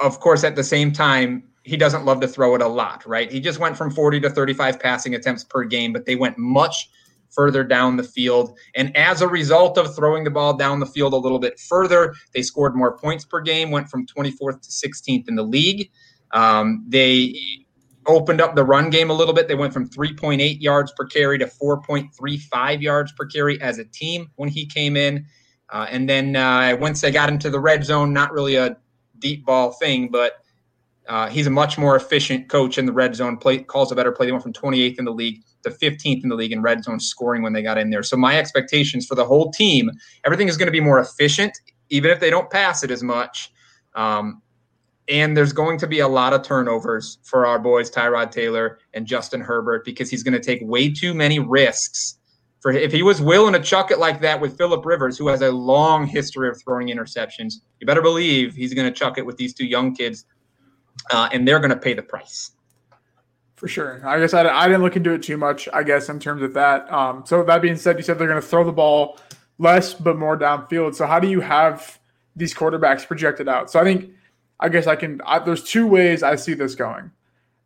of course, at the same time, he doesn't love to throw it a lot, right? He just went from 40 to 35 passing attempts per game, but they went much further down the field. And as a result of throwing the ball down the field a little bit further, they scored more points per game, went from 24th to 16th in the league. Um, they opened up the run game a little bit. They went from 3.8 yards per carry to 4.35 yards per carry as a team when he came in. Uh, and then uh, once they got into the red zone, not really a deep ball thing, but uh, he's a much more efficient coach in the red zone. Play calls a better play. They went from 28th in the league to 15th in the league in red zone scoring when they got in there. So my expectations for the whole team, everything is going to be more efficient, even if they don't pass it as much. Um, and there's going to be a lot of turnovers for our boys Tyrod Taylor and Justin Herbert because he's going to take way too many risks for if he was willing to chuck it like that with Philip Rivers, who has a long history of throwing interceptions, you better believe he's going to chuck it with these two young kids, uh, and they're going to pay the price. For sure. I guess I, I didn't look into it too much. I guess in terms of that. Um, so that being said, you said they're going to throw the ball less but more downfield. So how do you have these quarterbacks projected out? So I think, I guess I can. I, there's two ways I see this going.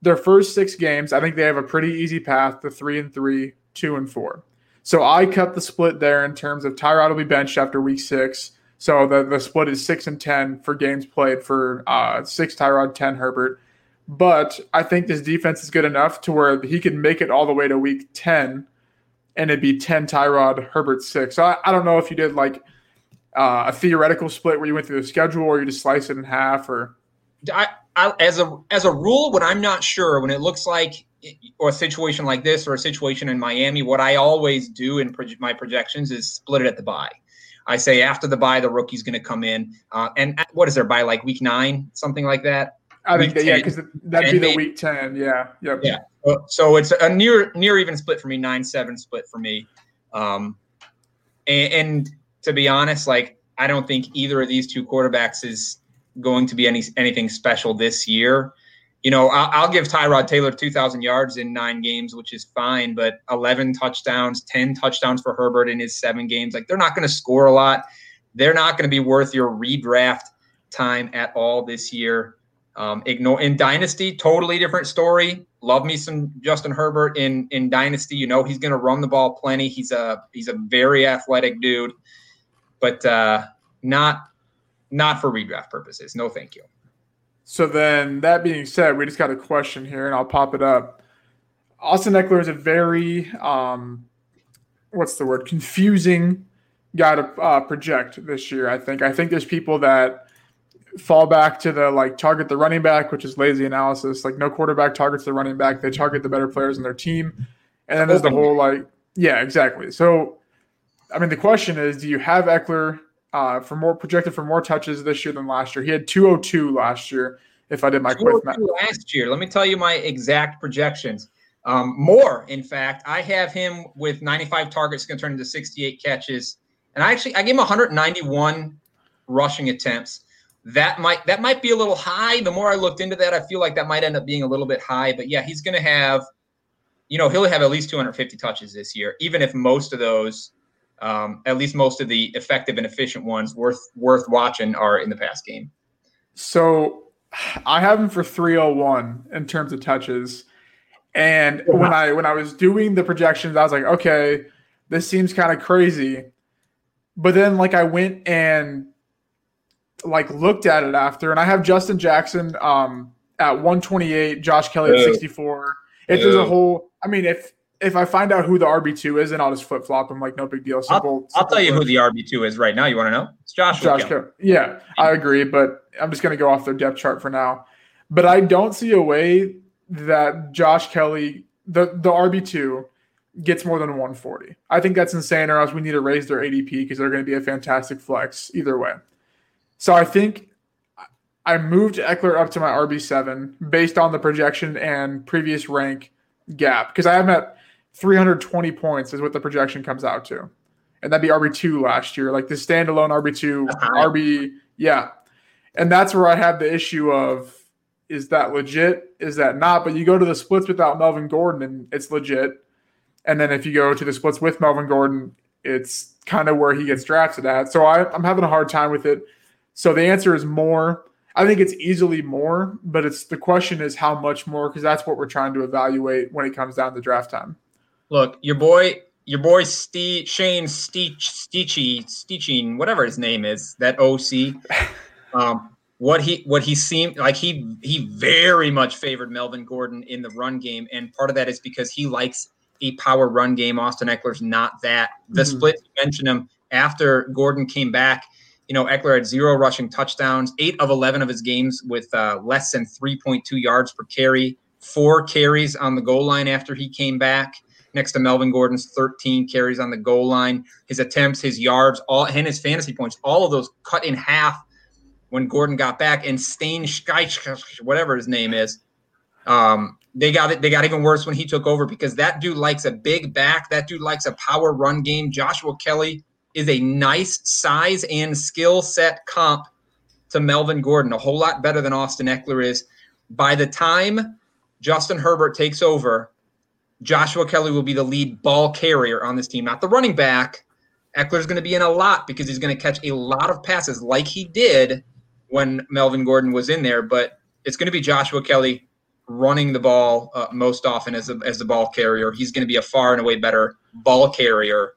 Their first six games, I think they have a pretty easy path to three and three, two and four. So I cut the split there in terms of Tyrod will be benched after week six. So the, the split is six and 10 for games played for uh, six Tyrod, 10 Herbert. But I think this defense is good enough to where he could make it all the way to week 10 and it'd be 10 Tyrod, Herbert six. So I, I don't know if you did like uh, a theoretical split where you went through the schedule or you just slice it in half or. I, I, as a as a rule, when I'm not sure, when it looks like or a situation like this or a situation in Miami, what I always do in my projections is split it at the bye. I say after the bye, the rookie's going to come in. Uh, and what is their by like week nine, something like that? I think that, yeah, because that'd be the week ten. Yeah, yep. Yeah. So it's a near near even split for me, nine seven split for me. Um, and, and to be honest, like I don't think either of these two quarterbacks is going to be any anything special this year you know, I'll, I'll give Tyrod Taylor 2,000 yards in nine games, which is fine, but 11 touchdowns, 10 touchdowns for Herbert in his seven games. Like, they're not going to score a lot. They're not going to be worth your redraft time at all this year. Um, ignore in Dynasty, totally different story. Love me some Justin Herbert in in Dynasty. You know he's going to run the ball plenty. He's a he's a very athletic dude, but uh, not not for redraft purposes. No, thank you. So then, that being said, we just got a question here, and I'll pop it up. Austin Ekeler is a very, um, what's the word, confusing guy to uh, project this year. I think. I think there's people that fall back to the like target the running back, which is lazy analysis. Like no quarterback targets the running back; they target the better players in their team. And then there's the whole like, yeah, exactly. So, I mean, the question is, do you have Ekeler uh, for more projected for more touches this year than last year. He had 202 last year. If I did my quick math last year, let me tell you my exact projections. Um, more, in fact, I have him with 95 targets, going to turn into 68 catches, and I actually I gave him 191 rushing attempts. That might that might be a little high. The more I looked into that, I feel like that might end up being a little bit high. But yeah, he's going to have, you know, he'll have at least 250 touches this year, even if most of those, um, at least most of the effective and efficient ones worth worth watching are in the pass game. So I have him for 301 in terms of touches. And when I when I was doing the projections, I was like, okay, this seems kind of crazy. But then like I went and like looked at it after, and I have Justin Jackson um at 128, Josh Kelley at 64. If there's a whole I mean, if if I find out who the RB two is, then I'll just flip flop him like no big deal. Simple. I'll, I'll tell you who the RB two is right now. You want to know? It's Josh. Josh. Yeah, I agree, but I'm just gonna go off their depth chart for now. But I don't see a way that Josh Kelley, the the RB two, gets more than 140. I think that's insane, or else we need to raise their ADP because they're going to be a fantastic flex either way. So I think I moved Ekeler up to my RB seven based on the projection and previous rank gap because I have him at 320 points is what the projection comes out to, and that'd be RB two last year, like the standalone RB 2 uh-huh. RB yeah, and that's where I have the issue of is that legit? Is that not? But you go to the splits without Melvin Gordon and it's legit. And then if you go to the splits with Melvin Gordon, it's kind of where he gets drafted at. So I, I'm having a hard time with it. So the answer is more. I think it's easily more, but it's the question is how much more because that's what we're trying to evaluate when it comes down to draft time. Look, your boy, your boy Steve, Shane Steech, Steechy, Steeching, whatever his name is, that OC. [LAUGHS] Um, what he what he seemed like he he very much favored Melvin Gordon in the run game, and part of that is because he likes a power run game. Austin Ekeler's not that. The mm-hmm. split you mentioned him after Gordon came back. You know, Ekeler had zero rushing touchdowns, eight of 11 of his games with uh, less than 3.2 yards per carry, four carries on the goal line after he came back, next to Melvin Gordon's 13 carries on the goal line. His attempts, his yards, all and his fantasy points, all of those cut in half when Gordon got back, and Stain whatever his name is, um, they got it. They got even worse when he took over because that dude likes a big back. That dude likes a power run game. Joshua Kelley is a nice size and skill set comp to Melvin Gordon, a whole lot better than Austin Ekeler is. By the time Justin Herbert takes over, Joshua Kelley will be the lead ball carrier on this team, not the running back. Ekeler's going to be in a lot because he's going to catch a lot of passes like he did when Melvin Gordon was in there, but it's going to be Joshua Kelley running the ball uh, most often as, a, as the ball carrier. He's going to be a far and away better ball carrier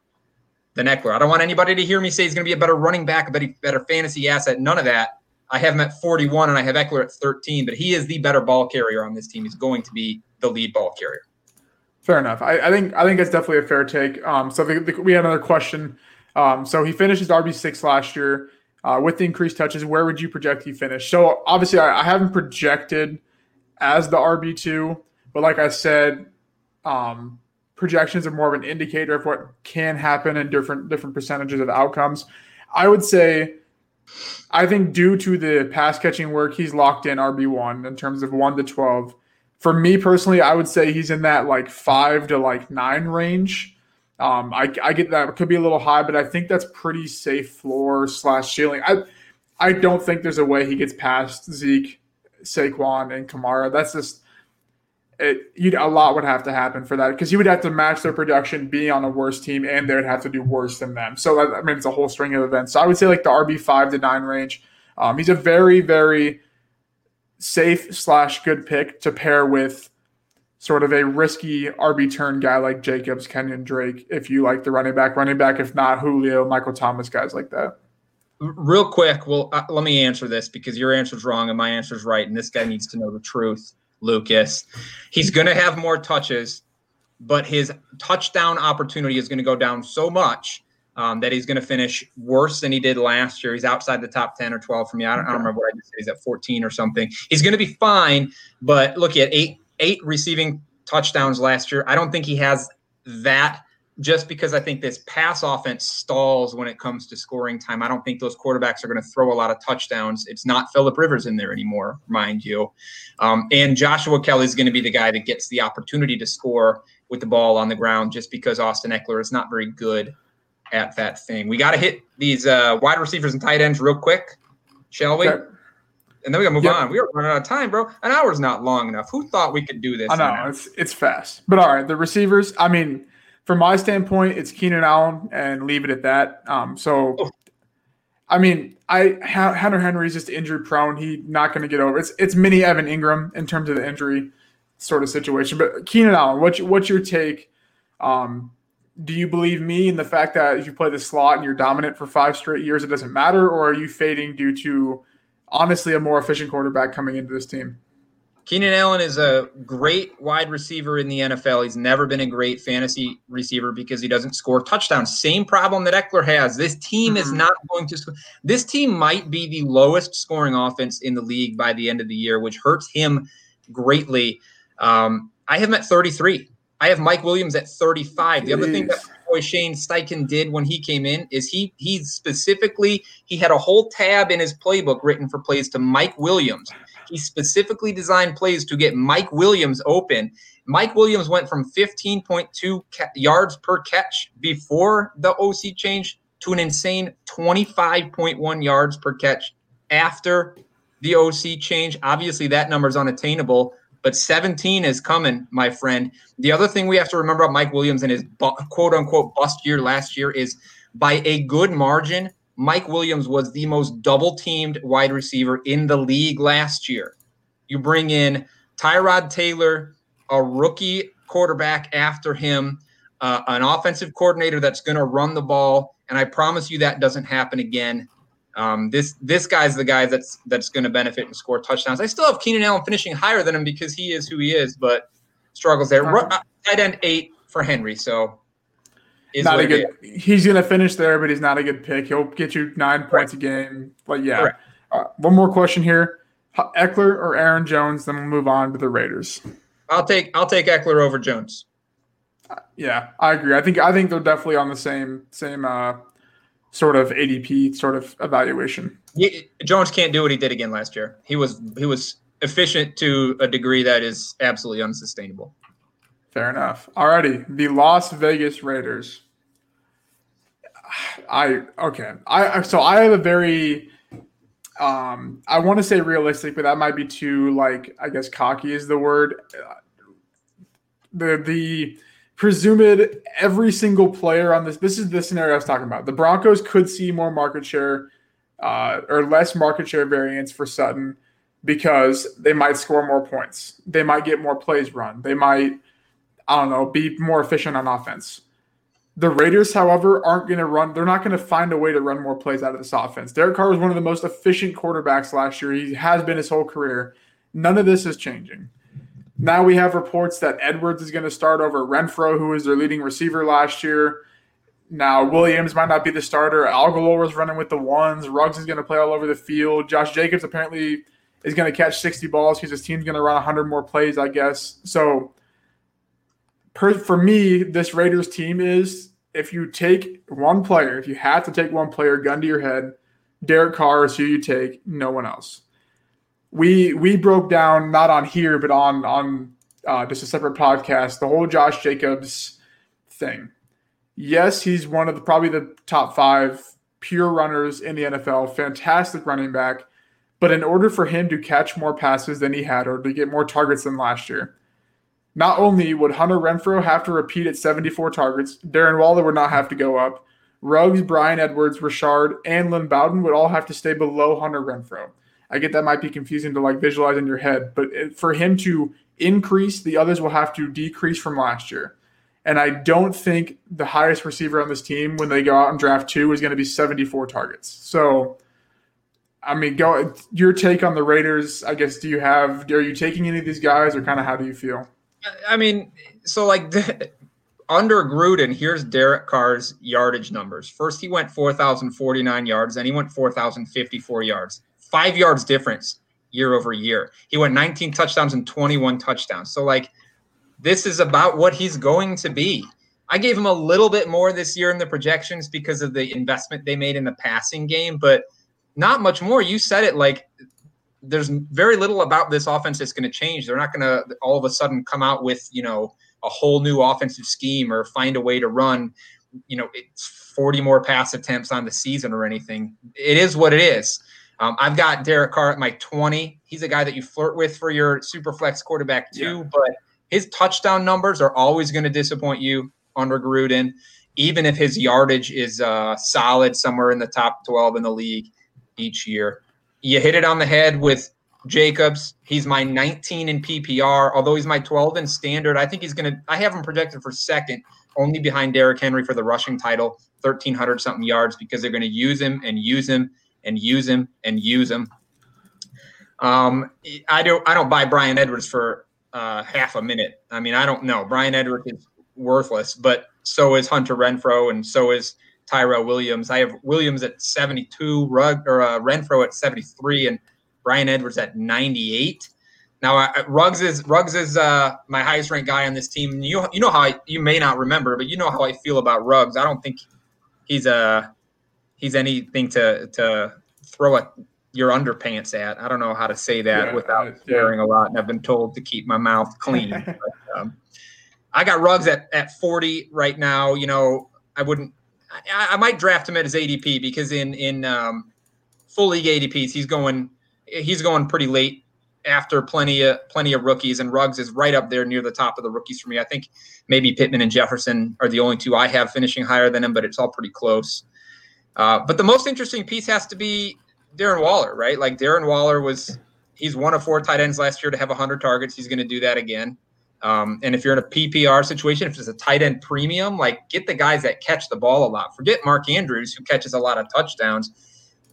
than Ekeler. I don't want anybody to hear me say he's going to be a better running back, a better, better fantasy asset. None of that. I have him at 41 and I have Ekeler at 13, but he is the better ball carrier on this team. He's going to be the lead ball carrier. Fair enough. I, I think I think it's definitely a fair take. Um, so the, the, we had another question. Um, so he finished his RB six last year. Uh, with the increased touches, where would you project he finish? So obviously, I, I haven't projected as the RB two, but like I said, um, projections are more of an indicator of what can happen in different different percentages of outcomes. I would say, I think due to the pass catching work, he's locked in RB one in terms of one to twelve. For me personally, I would say he's in that like five to like nine range. Um, I, I get that it could be a little high, but I think that's pretty safe floor slash ceiling. I I don't think there's a way he gets past Zeke, Saquon, and Kamara. That's just it. You'd, a lot would have to happen for that because he would have to match their production, be on a worse team, and they would have to do worse than them. So I mean, it's a whole string of events. So I would say like the RB five to nine range. Um, he's a very very safe slash good pick to pair with sort of a risky RB turn guy like Jacobs, Kenyon Drake, if you like the running back, running back, if not Julio, Michael Thomas, guys like that. Real quick, well, uh, let me answer this because your answer's wrong and my answer's right, and this guy needs to know the truth, Lukas. He's going to have more touches, but his touchdown opportunity is going to go down so much um, that he's going to finish worse than he did last year. He's outside the top 10 or 12 for me. I don't. I don't remember what I just said. He's at 14 or something. He's going to be fine, but look at eight eight receiving touchdowns last year. I don't think he has that just because I think this pass offense stalls when it comes to scoring time. I don't think those quarterbacks are going to throw a lot of touchdowns. It's not Philip Rivers in there anymore, mind you. Um, and Joshua Kelley is going to be the guy that gets the opportunity to score with the ball on the ground just because Austin Ekeler is not very good at that thing. We got to hit these uh, wide receivers and tight ends real quick, shall we? Okay. And then we got to move yep. on. We are running out of time, bro. An hour's not long enough. Who thought we could do this? I know it's it's fast, but all right. The receivers. I mean, from my standpoint, it's Keenan Allen, and leave it at that. Um, so, oh. I mean, I Hunter Henry's just injury prone. He not going to get over. It's it's mini Evan Engram in terms of the injury sort of situation. But Keenan Allen, what's what's your take? Um, do you believe me in the fact that if you play the slot and you're dominant for five straight years, it doesn't matter, or are you fading due to honestly a more efficient quarterback coming into this team? Keenan Allen is a great wide receiver in the NFL. He's never been a great fantasy receiver because he doesn't score touchdowns. Same problem that Ekeler has. This team mm-hmm. is not going to score. This team might be the lowest scoring offense in the league by the end of the year, which hurts him greatly. Um, I have him at 33. I have Mike Williams at 35. The other thing that boy Shane Steichen did when he came in is he he specifically he had a whole tab in his playbook written for plays to Mike Williams. He specifically designed plays to get Mike Williams open. Mike Williams went from 15.2 ca- yards per catch before the OC change to an insane 25.1 yards per catch after the OC change. Obviously, that number is unattainable but 17 is coming, my friend. The other thing we have to remember about Mike Williams and his bu- quote unquote bust year last year is by a good margin, Mike Williams was the most double teamed wide receiver in the league last year. You bring in Tyrod Taylor, a rookie quarterback after him, uh, an offensive coordinator that's going to run the ball. And I promise you that doesn't happen again. Um, this this guy's the guy that's that's going to benefit and score touchdowns. I still have Keenan Allen finishing higher than him because he is who he is, but struggles there. Uh, tight end eight for Henry, so not a good. He's going to finish there, but he's not a good pick. He'll get you nine points a game. But yeah, uh, one more question here: Ekeler or Aaron Jones? Then we'll move on to the Raiders. I'll take I'll take Ekeler over Jones. Uh, yeah, I agree. I think I think they're definitely on the same same uh, sort of ADP sort of evaluation. He, Jones can't do what he did again last year. He was he was efficient to a degree that is absolutely unsustainable. Fair enough. Alrighty, the Las Vegas Raiders. [SIGHS] I okay. I so I have a very um I want to say realistic, but that might be too like I guess cocky is the word. The the presumed every single player on this. This is the scenario I was talking about. The Broncos could see more market share uh, or less market share variance for Sutton because they might score more points. They might get more plays run. They might, I don't know, be more efficient on offense. The Raiders, however, aren't going to run. They're not going to find a way to run more plays out of this offense. Derek Carr was one of the most efficient quarterbacks last year. He has been his whole career. None of this is changing. Now we have reports that Edwards is going to start over Renfrow, who was their leading receiver last year. Now Williams might not be the starter. Agholor is running with the ones. Ruggs is going to play all over the field. Josh Jacobs apparently is going to catch 60 balls because his team's going to run 100 more plays, I guess. So per, for me, this Raiders team is if you take one player, if you have to take one player, gun to your head, Derek Carr is who you take, no one else we we broke down not on here but on on uh, just a separate podcast the whole Josh Jacobs thing. Yes, he's one of the probably the top five pure runners in the NFL. Fantastic running back, but in order for him to catch more passes than he had or to get more targets than last year, not only would Hunter Renfrow have to repeat at 74 targets, Darren Waller would not have to go up. Ruggs, Bryan Edwards, Richard, and Lynn Bowden would all have to stay below Hunter Renfrow. I get that might be confusing to like visualize in your head, but for him to increase, the others will have to decrease from last year. And I don't think the highest receiver on this team when they go out and draft two is going to be 74 targets. So, I mean, go your take on the Raiders. I guess do you have are you taking any of these guys or kind of how do you feel? I mean, so like the, under Gruden, here's Derek Carr's yardage numbers. First, he went 4,049 yards, then he went 4,054 yards five yards difference year over year. He went 19 touchdowns and 21 touchdowns. So like this is about what he's going to be. I gave him a little bit more this year in the projections because of the investment they made in the passing game, but not much more. You said it like there's very little about this offense that's going to change. They're not going to all of a sudden come out with, you know, a whole new offensive scheme or find a way to run, you know, it's 40 more pass attempts on the season or anything. It is what it is. Um, I've got Derek Carr at my 20. He's a guy that you flirt with for your super flex quarterback too, yeah. but his touchdown numbers are always going to disappoint you under Gruden, even if his yardage is uh, solid somewhere in the top 12 in the league each year. You hit it on the head with Jacobs. He's my 19 in PPR, although he's my 12 in standard. I think he's going to, I have him projected for second, only behind Derrick Henry for the rushing title, 1,300 something yards, because they're going to use him and use him and use him and use him. Um, I don't, I don't buy Bryan Edwards for uh, half a minute. I mean, I don't know. Bryan Edwards is worthless, but so is Hunter Renfrow, and so is Tyrell Williams. I have Williams at 72, Rug or uh, Renfrow at 73, and Bryan Edwards at 98. Now, Ruggs is Ruggs is uh, my highest ranked guy on this team. You you know how I, you may not remember, but you know how I feel about Ruggs. I don't think he's a he's anything to to throw a your underpants at. I don't know how to say that yeah, without swearing yeah. a lot, and I've been told to keep my mouth clean. [LAUGHS] but, um, I got Ruggs at at 40 right now. You know, I wouldn't. I, I might draft him at his ADP because in in um, full league ADPs he's going he's going pretty late after plenty of plenty of rookies, and Ruggs is right up there near the top of the rookies for me. I think maybe Pittman and Jefferson are the only two I have finishing higher than him, but it's all pretty close. Uh, but the most interesting piece has to be Darren Waller, right? Like Darren Waller was he's one of four tight ends last year to have 100 targets. He's going to do that again. Um, and if you're in a PPR situation, if it's a tight end premium, like get the guys that catch the ball a lot. Forget Mark Andrews, who catches a lot of touchdowns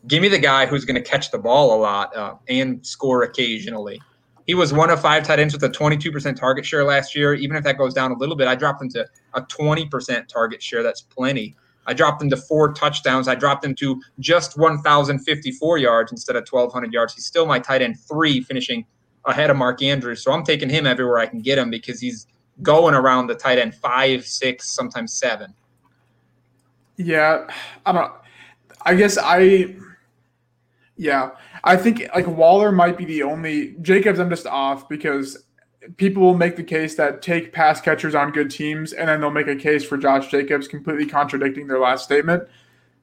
give me the guy who's going to catch the ball a lot uh, and score occasionally. He was one of five tight ends with a 22% target share last year. Even if that goes down a little bit, I dropped him to a 20% target share. That's plenty. I dropped him to four touchdowns. I dropped him to just 1,054 yards instead of 1,200 yards. He's still my tight end three, finishing ahead of Mark Andrews. So I'm taking him everywhere I can get him because he's going around the tight end five, six, sometimes seven. Yeah, I don't. I guess I yeah, I think like Waller might be the only Jacobs. I'm just off because people will make the case that take pass catchers on good teams, and then they'll make a case for Josh Jacobs, completely contradicting their last statement.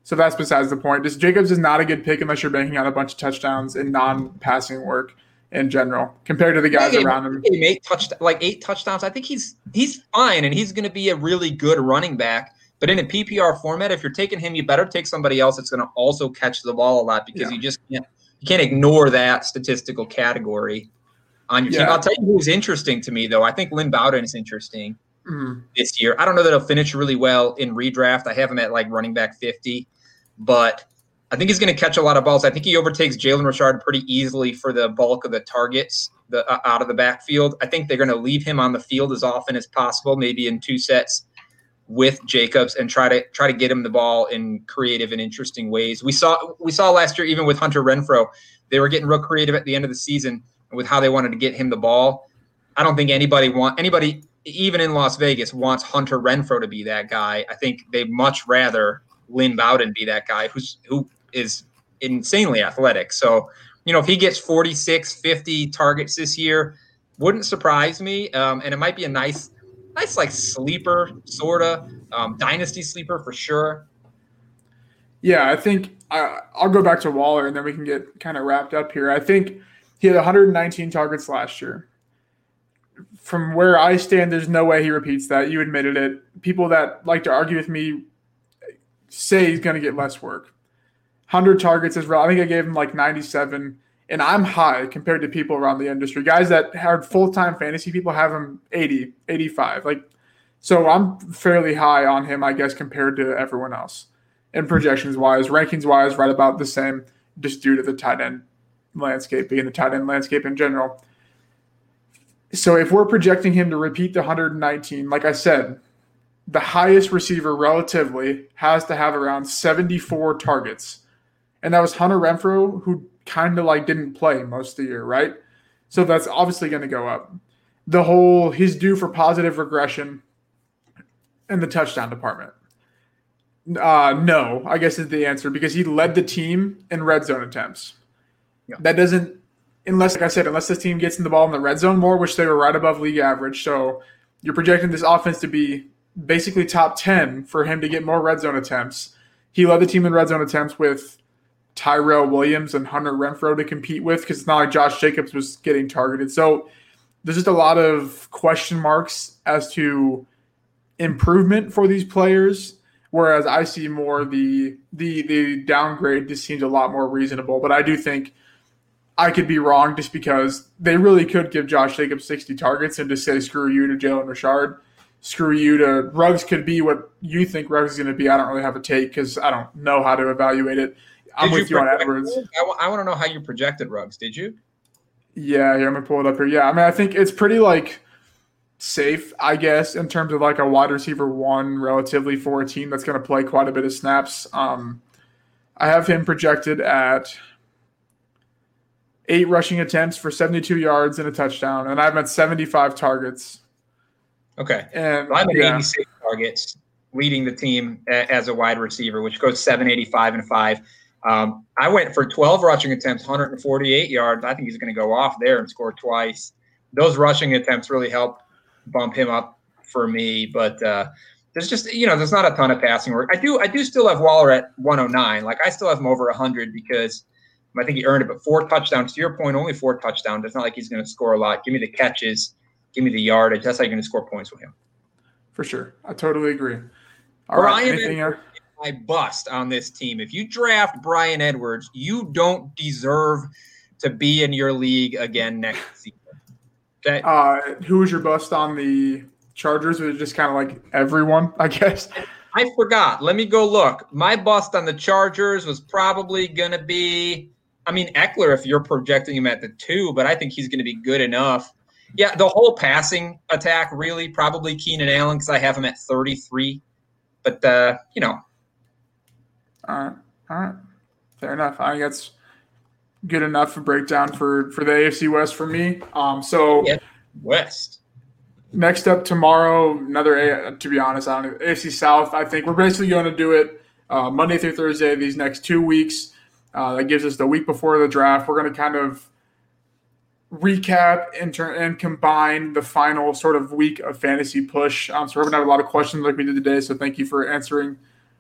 So that's besides the point. Just Jacobs is not a good pick unless you're banking on a bunch of touchdowns and non-passing work in general compared to the guys yeah, around him. Eight touch, like eight touchdowns. I think he's he's fine, and he's going to be a really good running back. But in a PPR format, if you're taking him, you better take somebody else that's going to also catch the ball a lot because yeah. you just can't you can't ignore that statistical category on your yeah. team. I'll tell you who's interesting to me though. I think Lynn Bowden is interesting mm. this year. I don't know that he'll finish really well in redraft. I have him at like running back 50, but I think he's going to catch a lot of balls. I think he overtakes Jalen Richard pretty easily for the bulk of the targets the, uh, out of the backfield. I think they're going to leave him on the field as often as possible, maybe in two sets with Jacobs and try to try to get him the ball in creative and interesting ways. We saw we saw last year even with Hunter Renfrow, they were getting real creative at the end of the season with how they wanted to get him the ball. I don't think anybody want anybody even in Las Vegas wants Hunter Renfrow to be that guy. I think they much rather Lynn Bowden be that guy who's who is insanely athletic. So, you know, if he gets 46, 50 targets this year, wouldn't surprise me. Um, and it might be a nice nice like sleeper sort of um, dynasty sleeper for sure. Yeah, I think I, I'll go back to Waller and then we can get kind of wrapped up here. I think he had 119 targets last year. From where I stand, there's no way he repeats that. You admitted it. People that like to argue with me say he's going to get less work. 100 targets is real. I think I gave him like 97 and I'm high compared to people around the industry. Guys that are full time fantasy people have him 80, 85. Like, so I'm fairly high on him, I guess, compared to everyone else. And projections wise, rankings wise, right about the same, just due to the tight end landscape, being the tight end landscape in general. So if we're projecting him to repeat the 119, like I said, the highest receiver relatively has to have around 74 targets. And that was Hunter Renfrow, who kind of like didn't play most of the year, right? So that's obviously going to go up. The whole he's due for positive regression. in the touchdown department? Uh, no, I guess is the answer because he led the team in red zone attempts. Yeah. That doesn't, unless, like I said, unless this team gets in the ball in the red zone more, which they were right above league average. So you're projecting this offense to be basically top 10 for him to get more red zone attempts. He led the team in red zone attempts with Tyrell Williams and Hunter Renfrow to compete with because it's not like Josh Jacobs was getting targeted. So there's just a lot of question marks as to improvement for these players. Whereas I see more the the the downgrade This seems a lot more reasonable. But I do think I could be wrong just because they really could give Josh Jacobs 60 targets and just say screw you to Jalen Richard. Screw you to Ruggs could be what you think Ruggs is going to be. I don't really have a take because I don't know how to evaluate it. I'm Did with you, you on Edwards. I, w- I want to know how you projected Ruggs. Did you? Yeah, here I'm gonna pull it up here. Yeah, I mean, I think it's pretty like safe, I guess, in terms of like a wide receiver one relatively for a team that's going to play quite a bit of snaps. Um, I have him projected at eight rushing attempts for 72 yards and a touchdown, and I've at 75 targets. Okay, and I'm at yeah. 86 targets, leading the team as a wide receiver, which goes 785 and five. Um, I went for 12 rushing attempts, 148 yards. I think he's going to go off there and score twice. Those rushing attempts really help bump him up for me. But uh, there's just you know there's not a ton of passing work. I do I do still have Waller at 109. Like I still have him over 100 because I think he earned it. But four touchdowns. To your point, only four touchdowns. It's not like he's going to score a lot. Give me the catches. Give me the yardage. That's how you're going to score points with him. For sure, I totally agree. All Brian right, anything Edwards, I bust on this team. If you draft Bryan Edwards, you don't deserve to be in your league again next [LAUGHS] season. Okay. Uh, who was your bust on the Chargers? Was it just kind of like everyone, I guess? [LAUGHS] I forgot. Let me go look. My bust on the Chargers was probably going to be, I mean, Ekeler, if you're projecting him at the two, but I think he's going to be good enough. Yeah, the whole passing attack, really, probably Keenan Allen, because I have him at 33. But, uh, you know. All right. All right. Fair enough. I think that's good enough for breakdown for for the AFC West for me. Um, so yeah, West. Next up tomorrow, another A. To be honest, I don't know, AFC South. I think we're basically going to do it uh, Monday through Thursday these next two weeks. Uh, that gives us the week before the draft. We're going to kind of recap and, turn, and combine the final sort of week of fantasy push. Um, so we're going to have a lot of questions like we did today. So thank you for answering,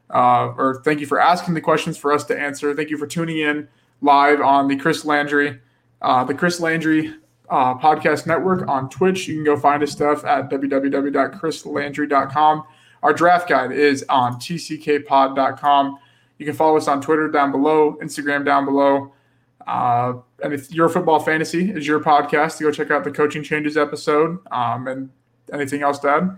uh, or thank you for asking the questions for us to answer. Thank you for tuning in live on the Chris Landry, uh, the Chris Landry uh, podcast network on Twitch. You can go find his stuff at www.chrislandry.com. Our draft guide is on tckpod.com. You can follow us on Twitter down below, Instagram down below. Uh, and if your football fantasy is your podcast, to go check out the coaching changes episode. Um, and anything else, Dad?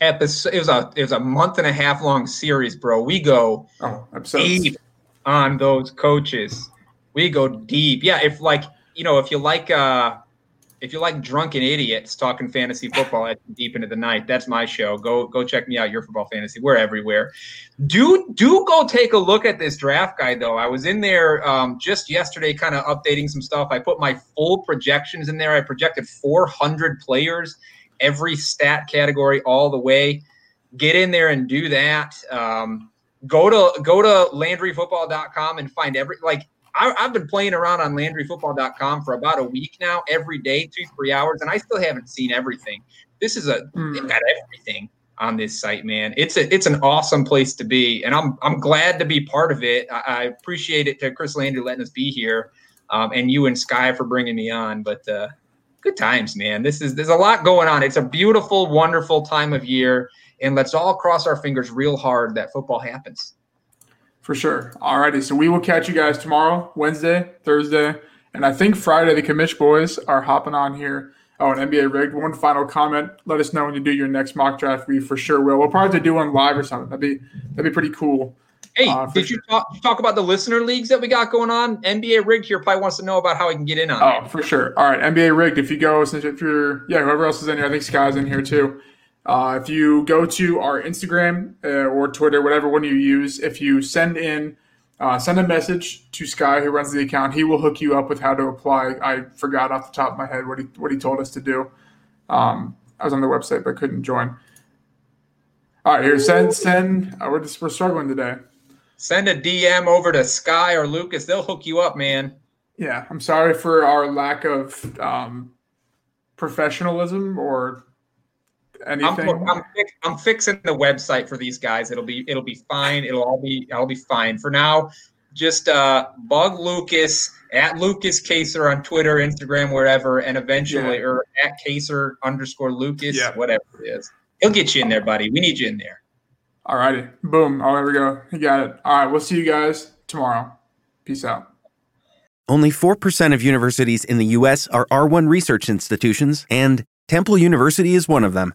Episode. It was a it was a month and a half long series, bro. We go oh, episodes. on those coaches we go deep. Yeah, if like you know, if you like uh if you like drunken idiots talking fantasy football at deep into the night, that's my show. Go go check me out. Your football fantasy. We're everywhere. Do do go take a look at this draft guide though. I was in there um, just yesterday, kind of updating some stuff. I put my full projections in there. I projected 400 players, every stat category, all the way. Get in there and do that. Um, go to go to LandryFootball.com and find every like I, have been playing around on LandryFootball.com for about a week now, every day, two three hours, and I still haven't seen everything. This is a mm. they've got everything on this site, man. It's a it's an awesome place to be, and I'm I'm glad to be part of it. I, I appreciate it to Chris Landry letting us be here, um, and you and Sky for bringing me on. But uh, good times, man. This is there's a lot going on. It's a beautiful, wonderful time of year, and let's all cross our fingers real hard that football happens. For sure. All righty. So we will catch you guys tomorrow, Wednesday, Thursday, and I think Friday. The commish boys are hopping on here. Oh, an NBA rigged. One final comment. Let us know when you do your next mock draft. We for sure will. We'll probably do one live or something. That'd be that'd be pretty cool. Hey, uh, did sure. you talk, talk about the listener leagues that we got going on? NBA rigged here probably wants to know about how he can get in on. It. Oh, for sure. All right, NBA rigged. If you go, since if you're yeah, whoever else is in here, I think Sky's in here too. Uh, if you go to our Instagram uh, or Twitter, whatever one you use, if you send in, uh, send a message to Sky who runs the account. He will hook you up with how to apply. I forgot off the top of my head what he what he told us to do. Um, I was on the website but couldn't join. All right, here send send. Uh, we're just we're struggling today. Send a DM over to Sky or Lukas. They'll hook you up, man. Yeah, I'm sorry for our lack of um, professionalism or anything. I'm, I'm, I'm, fixing the website for these guys. It'll be it'll be fine. It'll all be I'll be fine. For now, just uh, bug Lukas at Lukas Kacer on Twitter, Instagram, wherever, and eventually, yeah. or at Kacer underscore Lukas, yeah. whatever it is. He'll get you in there, buddy. We need you in there. All righty. Boom. Oh, there we go. You got it. All right. We'll see you guys tomorrow. Peace out. Only 4% of universities in the U.S. are R1 research institutions, and Temple University is one of them.